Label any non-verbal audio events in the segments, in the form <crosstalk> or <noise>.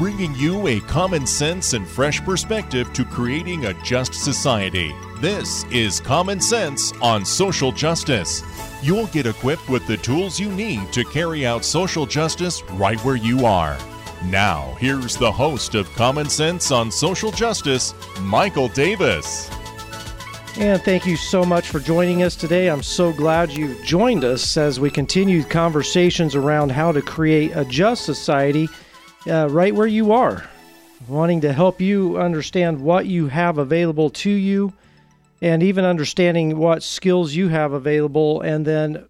Bringing you a common sense and fresh perspective to creating a just society. This is Common Sense on Social Justice. You'll get equipped with the tools you need to carry out social justice right where you are. Now, here's the host of Common Sense on Social Justice, Michael Davis. And thank you so much for joining us today. I'm so glad you joined us as we continue conversations around how to create a just society uh, right where you are, wanting to help you understand what you have available to you and even understanding what skills you have available and then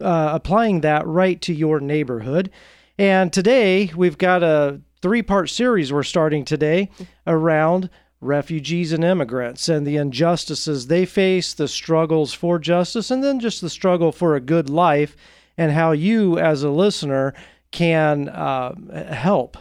uh, applying that right to your neighborhood. And today we've got a three part series we're starting today around refugees and immigrants and the injustices they face, the struggles for justice, and then just the struggle for a good life, and how you, as a listener, can uh, help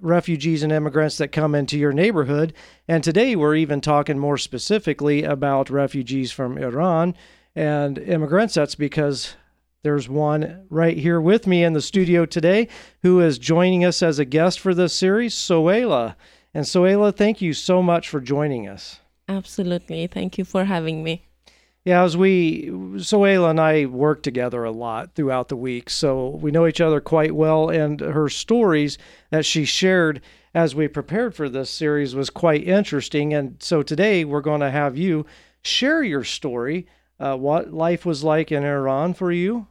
refugees and immigrants that come into your neighborhood. And today we're even talking more specifically about refugees from Iran and immigrants. That's because there's one right here with me in the studio today who is joining us as a guest for this series, Soheila. And Soheila, thank you so much for joining us. Absolutely. Thank you for having me. Yeah, as we, Soheila and I work together a lot throughout the week, so we know each other quite well. And her stories that she shared as we prepared for this series was quite interesting. And so today we're going to have you share your story, uh, what life was like in Iran for you,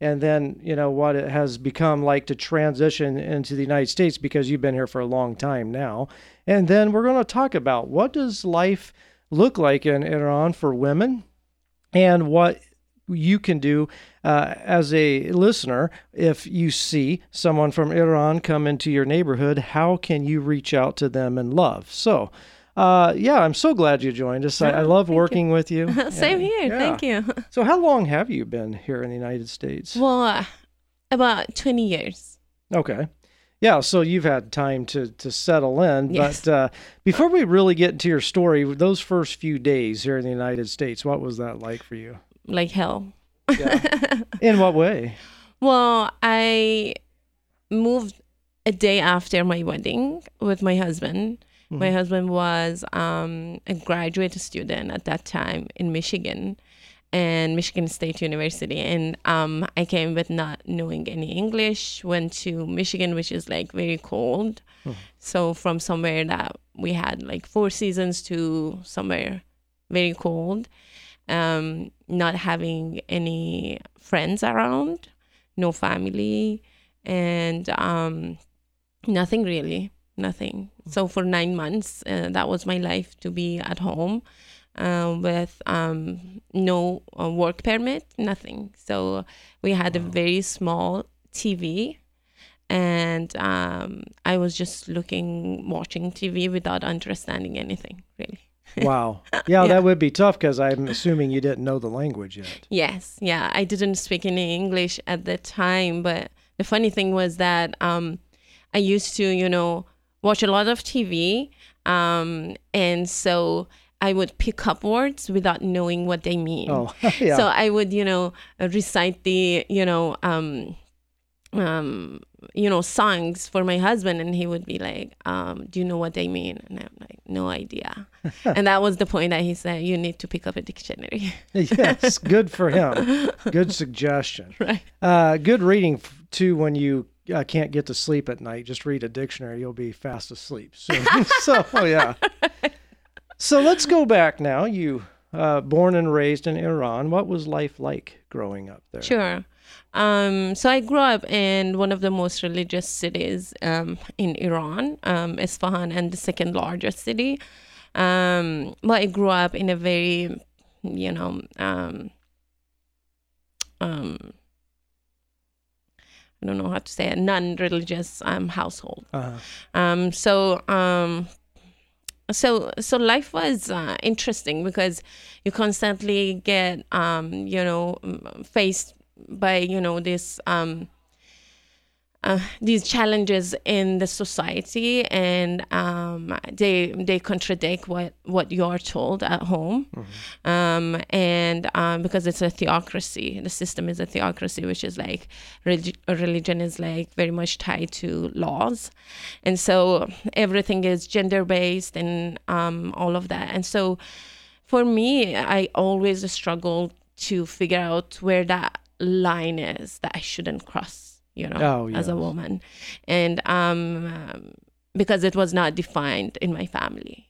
and then you know what it has become like to transition into the United States because you've been here for a long time now. And then we're going to talk about what does life look like in Iran for women and what you can do uh, as a listener if you see someone from Iran come into your neighborhood. How can you reach out to them in love? So, uh, yeah, I'm so glad you joined us. I, I love working you. with you. <laughs> Same And, here. yeah. Thank you. <laughs> So, how long have you been here in the United States? Well, uh, about 20 years. Okay. Yeah, so you've had time to to settle in, Yes. but uh, before we really get into your story, those first few days here in the United States, what was that like for you? Like hell. Yeah. <laughs> In what way? Well, I moved a day after my wedding with my husband. My Mhm. husband was um, a graduate student at that time in Michigan and Michigan State University. And um, I came with not knowing any English, went to Michigan, which is like very cold. So from somewhere that we had like four seasons to somewhere very cold, um, not having any friends around, no family, and um, nothing really, nothing. So for nine months, uh, that was my life to be at home uh, with um, no uh, work permit, nothing. So we had a very small TV. And um, I was just looking, watching TV without understanding anything, really. <laughs> Wow. Yeah, Yeah. that would be tough because I'm assuming you didn't know the language yet. Yes, yeah. I didn't speak any English at the time, but the funny thing was that um, I used to, you know, watch a lot of TV, um, and so I would pick up words without knowing what they mean. Oh, <laughs> yeah. So I would, you know, recite the, you know, um, um, you know, songs for my husband, and he would be like, um, "Do you know what they mean?" And I'm like, "No idea." <laughs> and that was the point that he said, "You need to pick up a dictionary." <laughs> yes, good for him. Good suggestion. right. Uh, good reading f- too when you uh, can't get to sleep at night. Just read a dictionary; you'll be fast asleep so, oh, yeah. So let's go back now. You uh, born and raised in Iran. What was life like growing up there? Sure. Um, so I grew up in one of the most religious cities um, in Iran, um, Isfahan, and the second largest city. Um, but I grew up in a very, you know, um, um, I don't know how to say it, non-religious um, household. Uh-huh. Um, so um, so so life was uh, interesting because you constantly get um, you know faced by you know this um, uh, these challenges in the society and um, they they contradict what what you're told at home. Um, and um, because it's a theocracy the system is a theocracy which is like relig- religion is like very much tied to laws. And so everything is gender based and um, all of that. And so for me i always struggled to figure out where that line is that i shouldn't cross you know, Oh, as a woman. And um, um, because it was not defined in my family.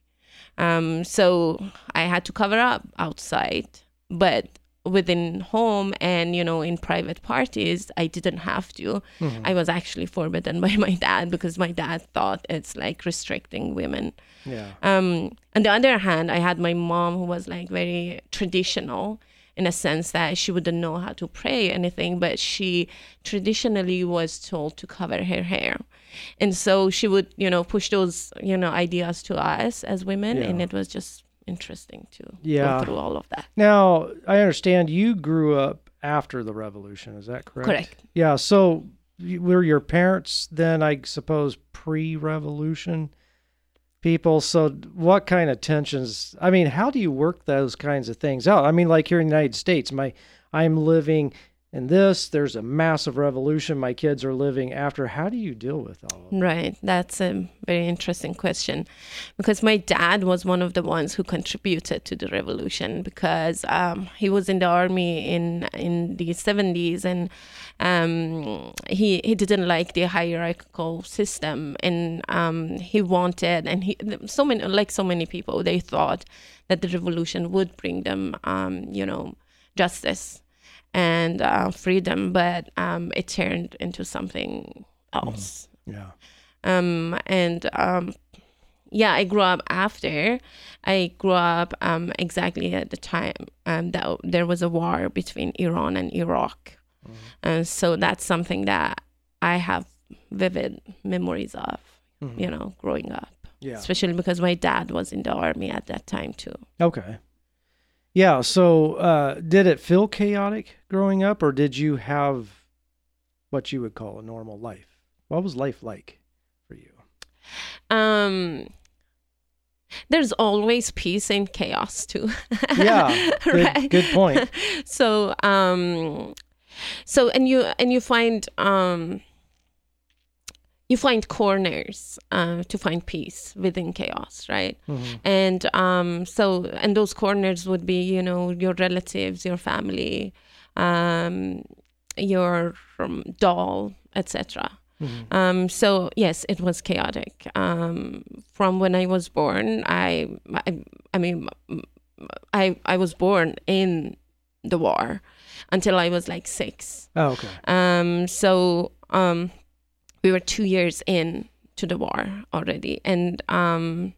Um, so I had to cover up outside, but within home and, you know, in private parties, I didn't have to. Mm-hmm. I was actually forbidden <laughs> by my dad because my dad thought it's like restricting women. Yeah. Um, on the other hand, I had my mom who was like very traditional in a sense that she wouldn't know how to pray anything, but she traditionally was told to cover her hair. And so she would, you know, push those, you know, ideas to us as women. And it was just interesting to Yeah. go through all of that. Now, I understand you grew up after the revolution. Is that correct? Correct. Yeah. So, were your parents then, I suppose, pre-revolution people? So, what kind of tensions? I mean, how do you work those kinds of things out? I mean, like here in the United States, my I'm living in this. There's a massive revolution. My kids are living after. How do you deal with all of that? Right. That's a very interesting question because my dad was one of the ones who contributed to the revolution because um, he was in the army in in the 70s and um, he he didn't like the hierarchical system and um, he wanted and he so many like so many people they thought that the revolution would bring them um, you know justice and uh, freedom but um, it turned into something else Yeah. um, and um, yeah, I grew up after. I grew up um, exactly at the time um, that there was a war between Iran and Iraq, and so that's something that I have vivid memories of. You know, growing up, Yeah. especially because my dad was in the army at that time too. Okay. Yeah. So, uh, did it feel chaotic growing up, or did you have what you would call a normal life? What was life like for you? Um, there's always peace in chaos too. <laughs> Yeah. Good, Right. good point. <laughs> so um so and you and you find um you find corners uh, to find peace within chaos right Mhm. and um so and those corners would be you know your relatives your family um your um, doll etc Mhm. um, so yes, it was chaotic. Um, from when I was born, I, I, I mean, I, I was born in the war until I was like six. Oh, okay. Um, so um, we were two years in to the war already, and um,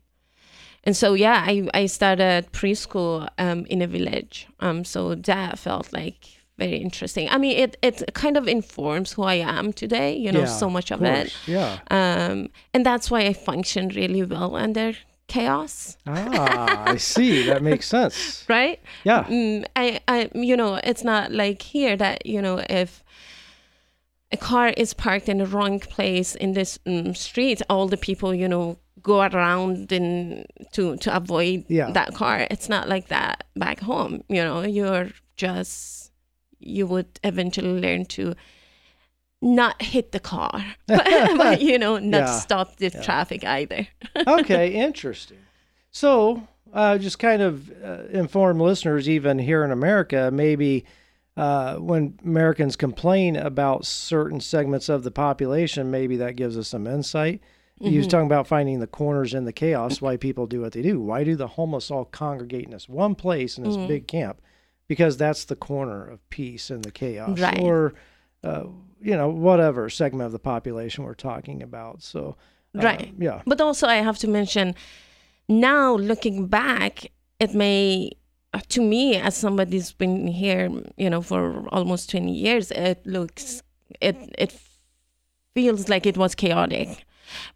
and so yeah, I I started preschool um, in a village. Um, so that felt like very interesting. I mean, it it kind of informs who I am today. You know, Yeah, so much of, course. it, Yeah. um, and that's why I function really well under chaos, Ah, I see. That <laughs> makes sense. right? Yeah. mm, I, I, you know, it's not like here that you know if a car is parked in the wrong place in this um, street, all the people, you know, go around and to to avoid Yeah. that car. It's not like that back home. You know, you're just you would eventually learn to not hit the car, <laughs> but, but, you know, not Yeah. stop the traffic either. <laughs> okay, interesting. So, uh, just kind of uh, inform listeners, even here in America, maybe uh, when Americans complain about certain segments of the population, maybe that gives us some insight. He was talking about finding the corners in the chaos, why people do what they do. Why do the homeless all congregate in this one place in this big camp? Because that's the corner of peace in the chaos. Right. Or, uh, you know, whatever segment of the population we're talking about. So, uh, Right. Yeah. But also, I have to mention now, looking back, it may, to me, as somebody who's been here, you know, for almost 20 years, it looks, it, it feels like it was chaotic.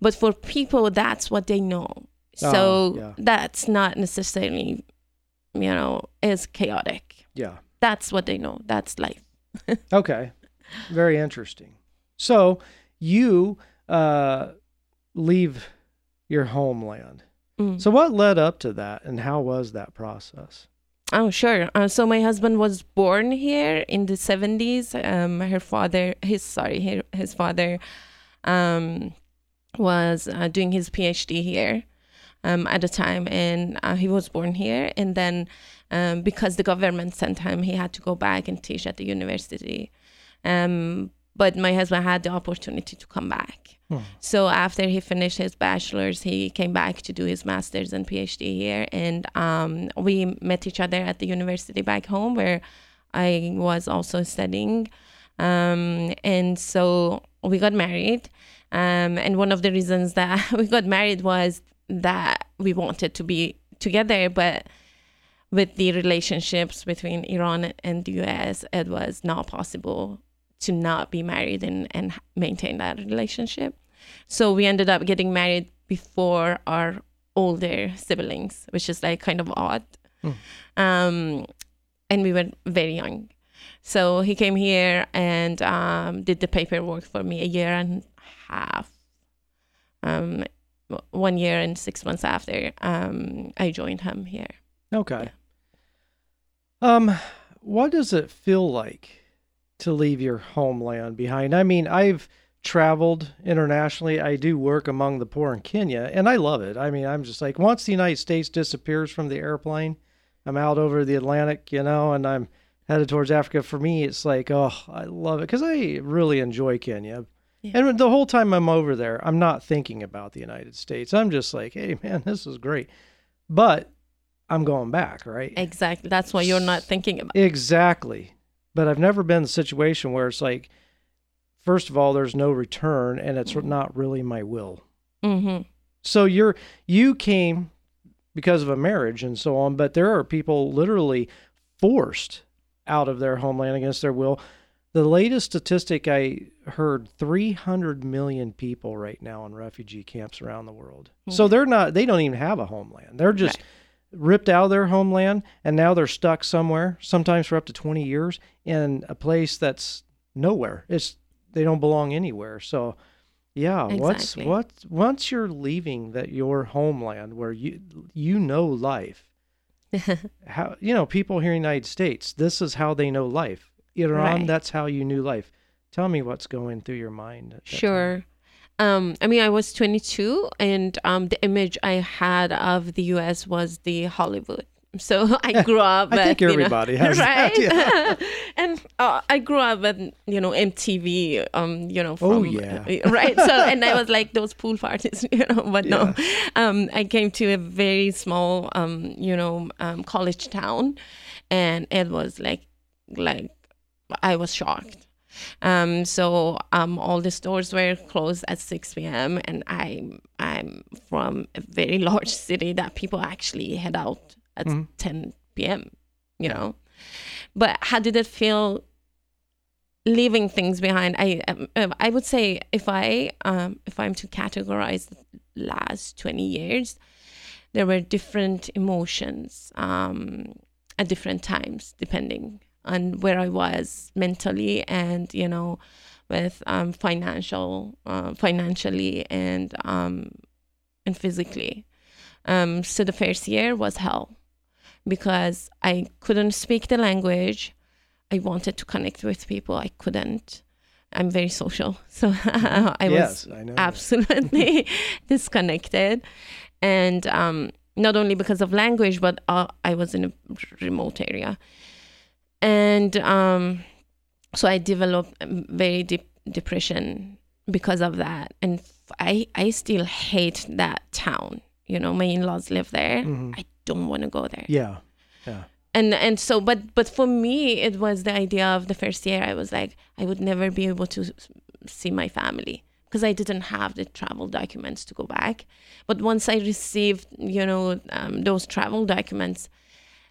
But for people, that's what they know. So Oh, yeah. that's not necessarily, you know, as chaotic. Yeah. That's what they know. That's life. <laughs> Okay. Very interesting. So you uh, leave your homeland. Mm. So what led up to that, and how was that process? Oh, sure. Uh, so my husband was born here in the 70s. Um, her father, his sorry, his, his father um, was uh, doing his PhD here um, at the time, and uh, he was born here. And then, um, because the government sent him, he had to go back and teach at the university. Um, but my husband had the opportunity to come back. Hmm. So after he finished his bachelor's, he came back to do his master's and PhD here, and um, we met each other at the university back home where I was also studying, um, and so we got married. Um, and one of the reasons that <laughs> we got married was that we wanted to be together, but with the relationships between Iran and the US, it was not possible to not be married and, and maintain that relationship. So we ended up getting married before our older siblings, which is like kind of odd. Um, and we were very young. So he came here and um, did the paperwork for me a year and a half. Um, one year and six months after um, I joined him here. Okay. Um, what does it feel like to leave your homeland behind? I mean, I've traveled internationally. I do work among the poor in Kenya, and I love it. I mean, I'm just like once the United States disappears from the airplane, I'm out over the Atlantic, you know, and I'm headed towards Africa. For me, it's like, oh, I love it because I really enjoy Kenya. Yeah. And the whole time I'm over there, I'm not thinking about the United States. I'm just like, hey, man, this is great. But I'm going back, right? Exactly. That's why you're not thinking about. Exactly. But I've never been in a situation where it's like, first of all, there's no return and it's not really my will. hmm So you're you came because of a marriage and so on, but there are people literally forced out of their homeland against their will. The latest statistic I heard 300 million people right now in refugee camps around the world. So they're not they don't even have a homeland. They're just ripped out of their homeland and now they're stuck somewhere, sometimes for up to 20 years in a place that's nowhere. It's they don't belong anywhere. So yeah, what's Exactly. what once you're leaving that your homeland where you you know life. <laughs> how you know people here in the United States, this is how they know life. Iran, Right. that's how you knew life. Tell me what's going through your mind. sure. time. Um, I mean, I was 22, and um, the image I had of the U.S. was the Hollywood. So <laughs> I grew up. I think you know- everybody has <laughs> that, <laughs> right? yeah. and uh, I grew up with you know MTV. Um, you know. Oh, From, yeah. Right. So and I was like those pool parties, you know. But no, um, I came to a very small, um, you know, um, college town, and it was like, like, I was shocked. Um, so um, all the stores were closed at 6 p.m. and I'm I'm from a very <laughs> large city that people actually head out at 10 p.m. You know, but how did it feel leaving things behind? I um, uh, I would say if I um, if I'm to categorize the last 20 years, there were different emotions um, at different times depending on where I was mentally and you know with um, financial uh, financially and um, and physically. Um, so the first year was hell because I couldn't speak the language. I wanted to connect with people. I couldn't. I'm very social, <laughs> so <laughs> I Yes, was I absolutely <laughs> disconnected, and um, not only because of language, but uh, I was in a remote area, and um, so I developed very deep depression because of that, and I I still hate that town. You know, my in-laws live there. I don't want to go there Yeah. Yeah. and and so but but for me it was the idea of the first year i was like i would never be able to see my family because i didn't have the travel documents to go back but once i received you know um, those travel documents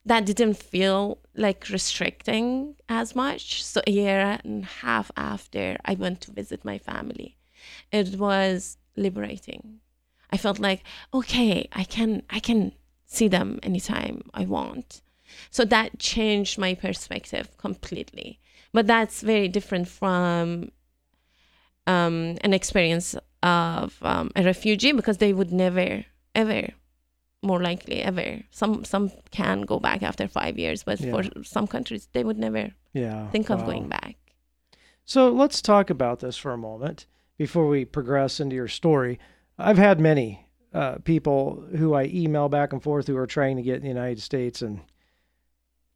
that didn't feel like restricting as much so a year and a half after i went to visit my family it was liberating I felt like, okay, I can I can see them anytime I want. So that changed my perspective completely. But that's very different from um, an experience of um, a refugee because they would never, ever, more likely ever. Some some can go back after five years, but Yeah. for some countries, they would never Yeah. think of going back. So let's talk about this for a moment before we progress into your story. I've had many uh, people who I email back and forth who are trying to get in the United States, and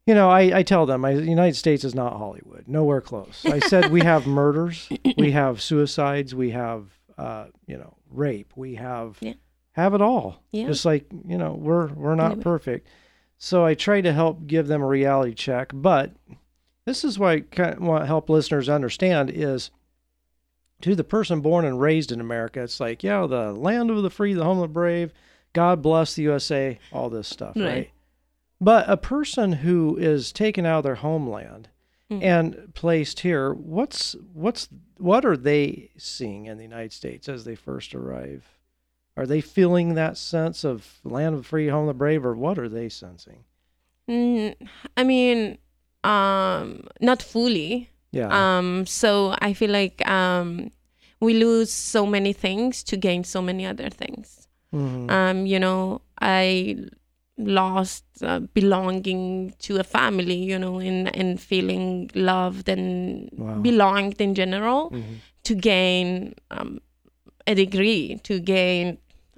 you know, I, I tell them, I, the United States is not Hollywood, nowhere close. I said we have murders, we <laughs> have suicides, we have uh, you know rape, we have Yeah. Have it all. Yeah. Just like you know, we're we're not Yeah. perfect. So I try to help give them a reality check, but this is what I kind of want to help listeners understand is to the person born and raised in America, it's like, yeah, the land of the free, the home of the brave, God bless the USA, all this stuff, right? Right. But a person who is taken out of their homeland Mhm. and placed here, what's what's what are they seeing in the United States as they first arrive? Are they feeling that sense of land of the free, home of the brave, or what are they sensing? Mm, I mean, um, not fully. Yeah. Um, so I feel like um, we lose so many things to gain so many other things. Mhm. Um, you know, I lost uh, belonging to a family, you know, and, and feeling loved and Wow. belonged in general Mhm. to gain um, a degree, to gain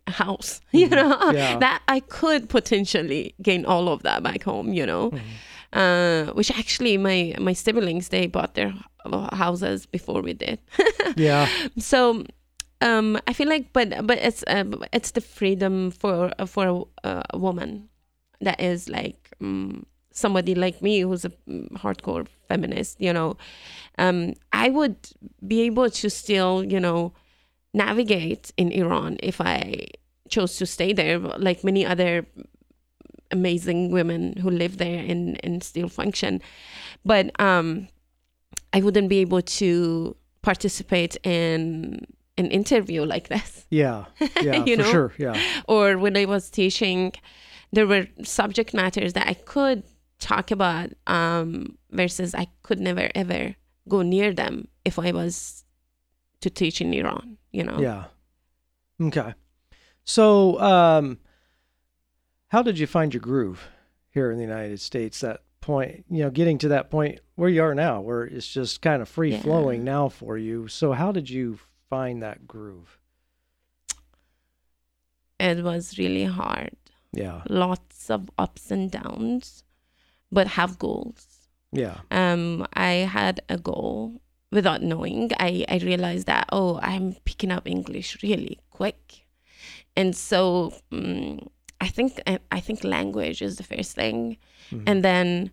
house, <laughs> you know, Mm-hmm. Yeah. that I could potentially gain all of that back home, you know. Mm-hmm. Uh, which actually my my siblings they bought their houses before we did <laughs> Yeah. so um i feel like but but it's uh, it's the freedom for for a, a woman that is like um, somebody like me who's a mm, hardcore feminist you know um i would be able to still you know navigate in iran if i chose to stay there like many other amazing women who live there and and still function but um i wouldn't be able to participate in an interview like this <laughs> Yeah. Yeah. <laughs> You for know? sure. Yeah. or when i was teaching there were subject matters that i could talk about um versus i could never ever go near them if i was to teach in iran you know Yeah. Okay. So, um, how did you find your groove here in the United States? That point, you know, getting to that point where you are now, where it's just kind of free flowing now for you. So, how did you find that groove? it was really hard Yeah. lots of ups and downs but have goals Yeah. um, I had a goal without knowing. I, I realized that, oh, I'm picking up English really quick. And so um, I think I, I think language is the first thing. And then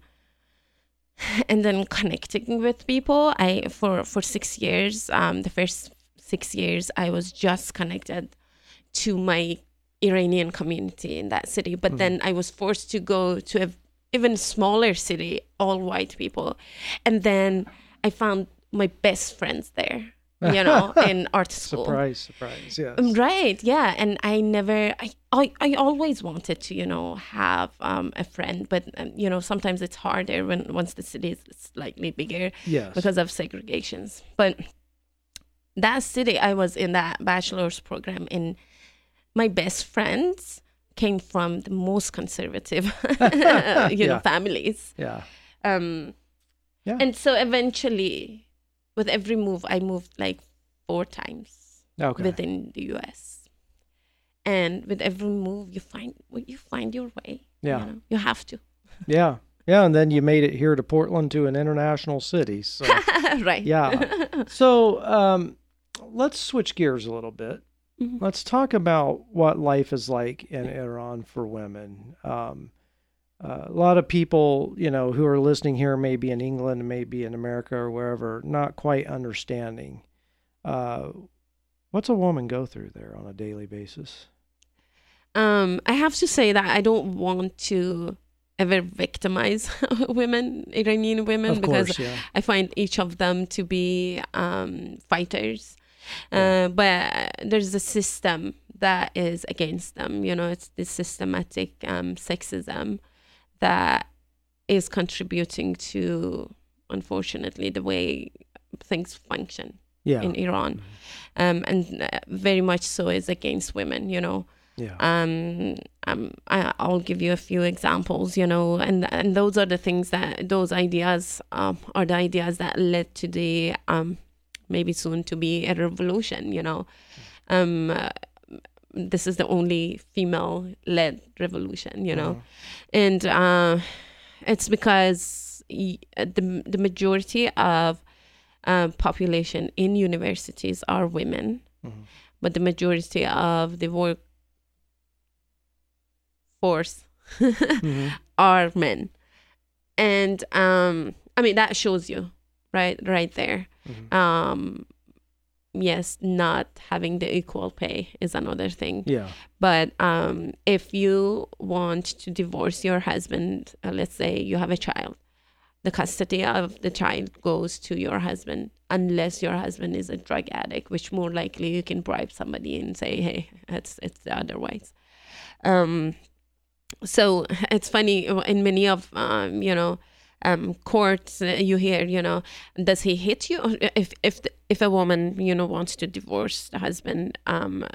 and then connecting with people. I for for six years, um, the first six years I was just connected to my Iranian community in that city. But then I was forced to go to a even smaller city, all white people. And then I found my best friends there, you <laughs> know, in art school. Surprise, surprise. Yes. Um, Right, yeah. And I never, I, I, I always wanted to, you know, have um, a friend, but, um, you know, sometimes it's harder when once the city is slightly bigger yes. because of segregations. But that city, I was in that bachelor's program, and my best friends came from the most conservative, <laughs> you know, <laughs> families. yeah. Um, Yeah. And so eventually, with every move, I moved like four times Okay. within the U.S. And with every move, you find you find your way. Yeah. you, know? you have to. <laughs> Yeah. Yeah. And then you made it here to Portland to an international city. So, <laughs> right. yeah. <laughs> So, um, let's switch gears a little bit. Mhm. Let's talk about what life is like in Iran for women. Um, uh, a lot of people, you know, who are listening here, maybe in England, maybe in America or wherever, not quite understanding. Uh, what's a woman go through there on a daily basis? Um, I have to say that I don't want to ever victimize <laughs> women, Iranian women, of because course, yeah. I find each of them to be um, fighters. Yeah. Uh, but there's a system that is against them. You know, it's this systematic um, sexism that is contributing to, unfortunately, the way things function Yeah. in Iran, um, and uh, very much so is against women. You know, yeah. um, um, I, I'll give you a few examples, you know, and and those are the things that those ideas um, are the ideas that led to the um, maybe soon to be a revolution, you know. Um, uh, this is the only female-led revolution, you know, and uh, it's because the the majority of uh, population in universities are women, but the majority of the work force Mhm. <laughs> are men. And um I mean that shows you, right? Right there. Mhm. Um yes, not having the equal pay is another thing. Yeah. But um if you want to divorce your husband, uh, let's say you have a child, the custody of the child goes to your husband unless your husband is a drug addict, which more likely you can bribe somebody and say, "Hey, it's it's the otherwise." Um, so <laughs> it's funny in many of um, you know um, courts uh, you hear you know does he hit you? If if if a woman you know wants to divorce the husband um,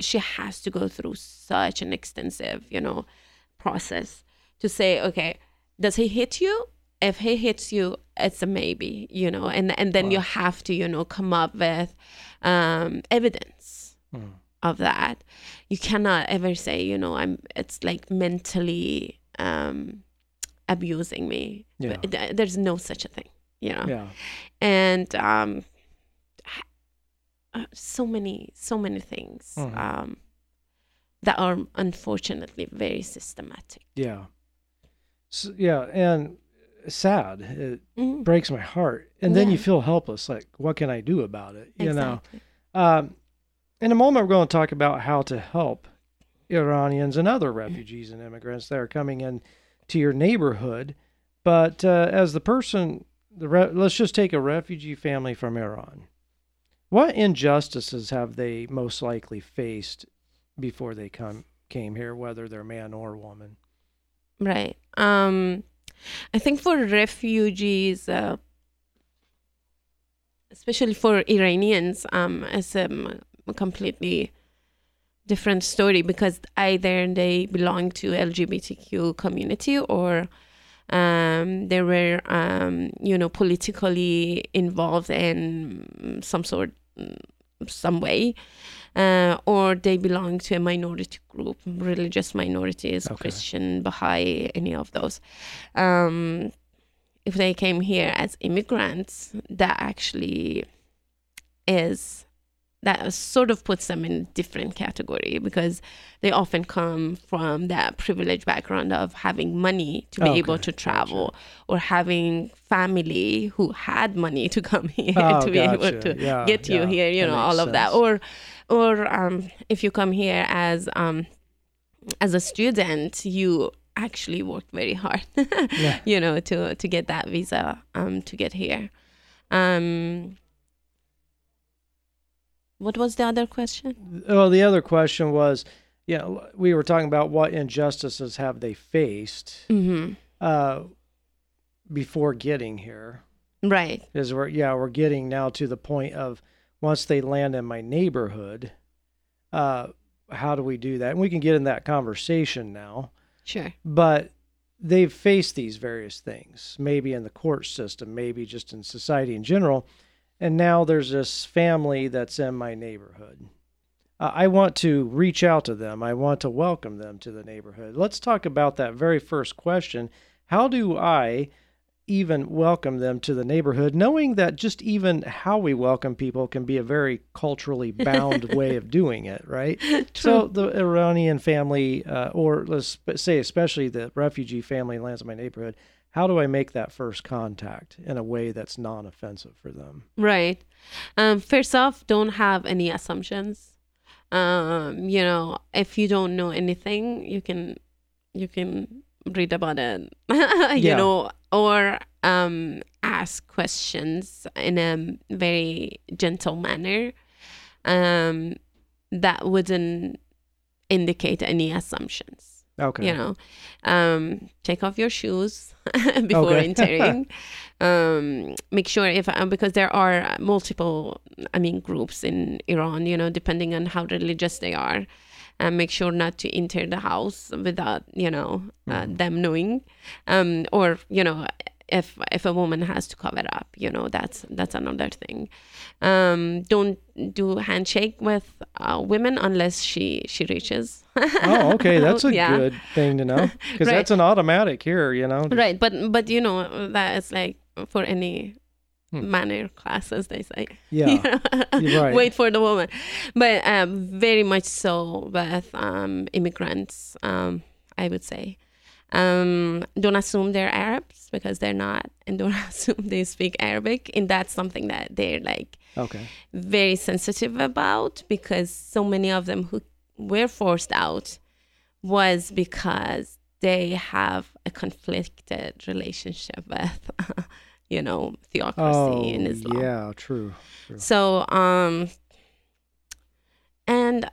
she has to go through such an extensive you know process to say okay does he hit you? If he hits you it's a maybe you know and and then you have to you know come up with um, evidence of that. You cannot ever say you know i'm it's like mentally um abusing me Yeah. Th- there's no such a thing you know Yeah. and um uh, so many so many things Mhm. um that are unfortunately very systematic Yeah. So, yeah, and sad. It Mhm. breaks my heart, and then you feel helpless. Like, what can I do about it? You know. exactly Um, in a moment, we're going to talk about how to help Iranians and other refugees and immigrants that are coming in to your neighborhood. But uh, as the person, the re- let's just take a refugee family from Iran. What injustices have they most likely faced before they come came here, whether they're man or woman? Right. Um, I think for refugees, uh, especially for Iranians, um, um, a completely different story because either they belong to LGBTQ community or um, they were, um, you know, politically involved in some sort, some way, uh, or they belong to a minority group, religious minorities, Okay. Christian, Baha'i, any of those. Um, if they came here as immigrants, that actually is that sort of puts them in a different category because they often come from that privileged background of having money to be able to travel or having family who had money to come <laughs> here Oh, to be able to Yeah, get you yeah. here you know all of that. or or um, if you come here as um, as a student you actually work very hard <laughs> Yeah. you know to to get that visa um to get here. Um what was the other question Well, the other question was, yeah, we were talking about what injustices have they faced hmm uh, before getting here. right Is we're yeah we're getting now to the point of once they land in my neighborhood, uh, how do we do that? And we can get in that conversation now. sure But they've faced these various things, maybe in the court system, maybe just in society in general. And now there's this family that's in my neighborhood. I want to reach out to them. I want to welcome them to the neighborhood. Let's talk about that very first question. How do I even welcome them to the neighborhood, knowing that just even how we welcome people can be a very culturally <laughs> bound way of doing it, right? <laughs> So the Iranian family, uh, or let's say especially the refugee family lands in my neighborhood, how do I make that first contact in a way that's non-offensive for them? right um first off don't have any assumptions um you know if you don't know anything you can you can read about it <laughs> you Yeah. know or um ask questions in a very gentle manner um that wouldn't indicate any assumptions. Okay. You know, um, take off your shoes <laughs> before Okay. <laughs> entering. um, make sure if uh, because there are multiple, I mean, groups in Iran. You know, depending on how religious they are, and make sure not to enter the house without you know uh, them knowing, um, or you know. If if a woman has to cover up, you know that's that's another thing. Um, don't do handshake with uh, women unless she she reaches. Oh, okay. <laughs> That's a Yeah. good thing to know because <laughs> Right. that's an automatic here. You know. right but but you know that is like for any Hmm. manner classes they say Yeah. <laughs> You're right. wait for the woman but um, very much so with um, immigrants um, i would say um, don't assume they're arabs because they're not and don't <laughs> assume they speak arabic and that's something that they're like Okay. very sensitive about because so many of them who were forced out was because they have a conflicted relationship with <laughs> you know theocracy Oh, in Islam. yeah. True. So um and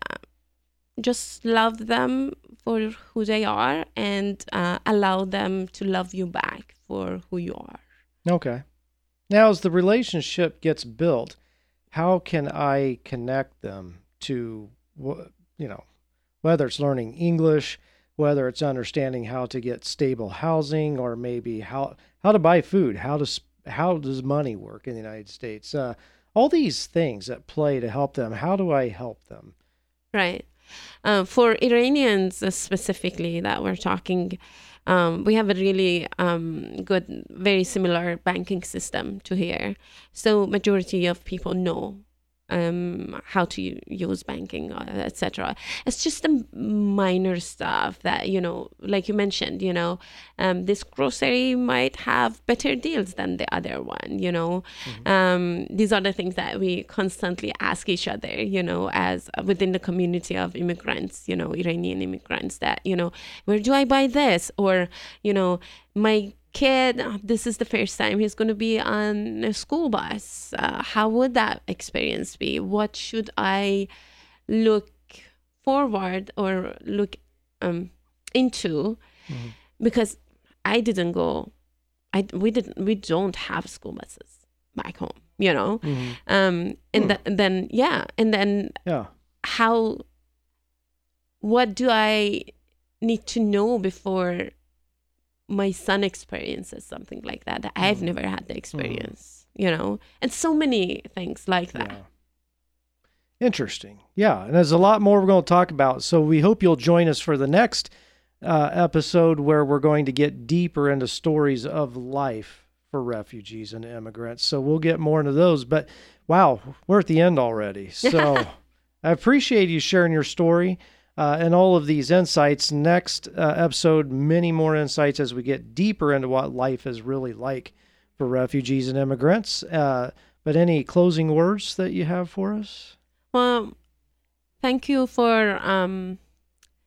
just love them for who they are and uh, allow them to love you back for who you are. Okay. Now, as the relationship gets built, how can I connect them to, you know, whether it's learning English, whether it's understanding how to get stable housing, or maybe how how to buy food, how to s- how does money work in the United States? Uh, all these things that play to help them. How do I help them? Right. Uh, for Iranians uh, specifically, that we're talking, um, we have a really um, good, very similar banking system to here. So majority of people know um, how to use banking, uh, etc. It's just the minor stuff that you know, like you mentioned. You know, um, this grocery might have better deals than the other one. You know, um, these are the things that we constantly ask each other. You know, as within the community of immigrants, you know, Iranian immigrants, that you know, where do I buy this? Or you know, my kid this is the first time he's going to be on a school bus. Uh, how would that experience be? What should i look forward or look um, into? Because i didn't go i we didn't we don't have school buses back home you know? Um and th- then yeah and then Yeah. how what do i need to know before my son experiences something like that that i've never had the experience you know and so many things like that Yeah. Interesting. Yeah. And there's a lot more we're going to talk about. So we hope you'll join us for the next uh, episode where we're going to get deeper into stories of life for refugees and immigrants. So we'll get more into those. But wow, we're at the end already. So <laughs> I appreciate you sharing your story. Uh, and all of these insights. Next uh, episode, many more insights as we get deeper into what life is really like for refugees and immigrants. Uh, but any closing words that you have for us? well thank you for um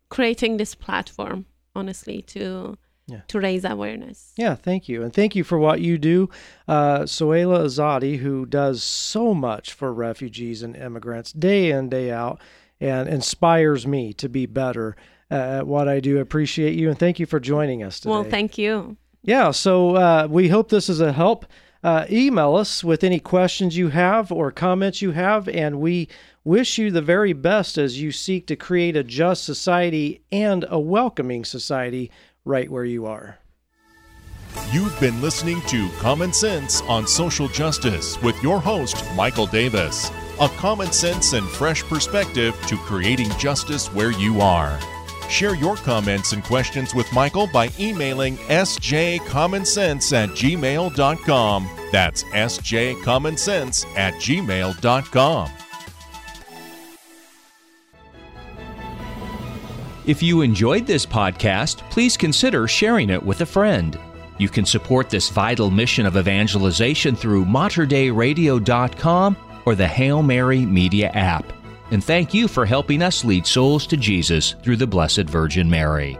creating this platform honestly to Yeah. to raise awareness Yeah, thank you. And thank you for what you do. Uh, Soheila Azadi, who does so much for refugees and immigrants day in, day out, and inspires me to be better uh, at what I do. Appreciate you. And thank you for joining us today. well thank you Yeah, so uh, we hope this is a help. Uh, email us with any questions you have or comments you have, and we wish you the very best as you seek to create a just society and a welcoming society right where you are. You've been listening to Common Sense on Social Justice with your host, Michael Davis. A common sense and fresh perspective to creating justice where you are. Share your comments and questions with Michael by emailing sjcommonsense at gmail.com. That's sjcommonsense at gmail.com. If you enjoyed this podcast, please consider sharing it with a friend. You can support this vital mission of evangelization through materdeiradio.com or the Hail Mary Media app. And thank you for helping us lead souls to Jesus through the Blessed Virgin Mary.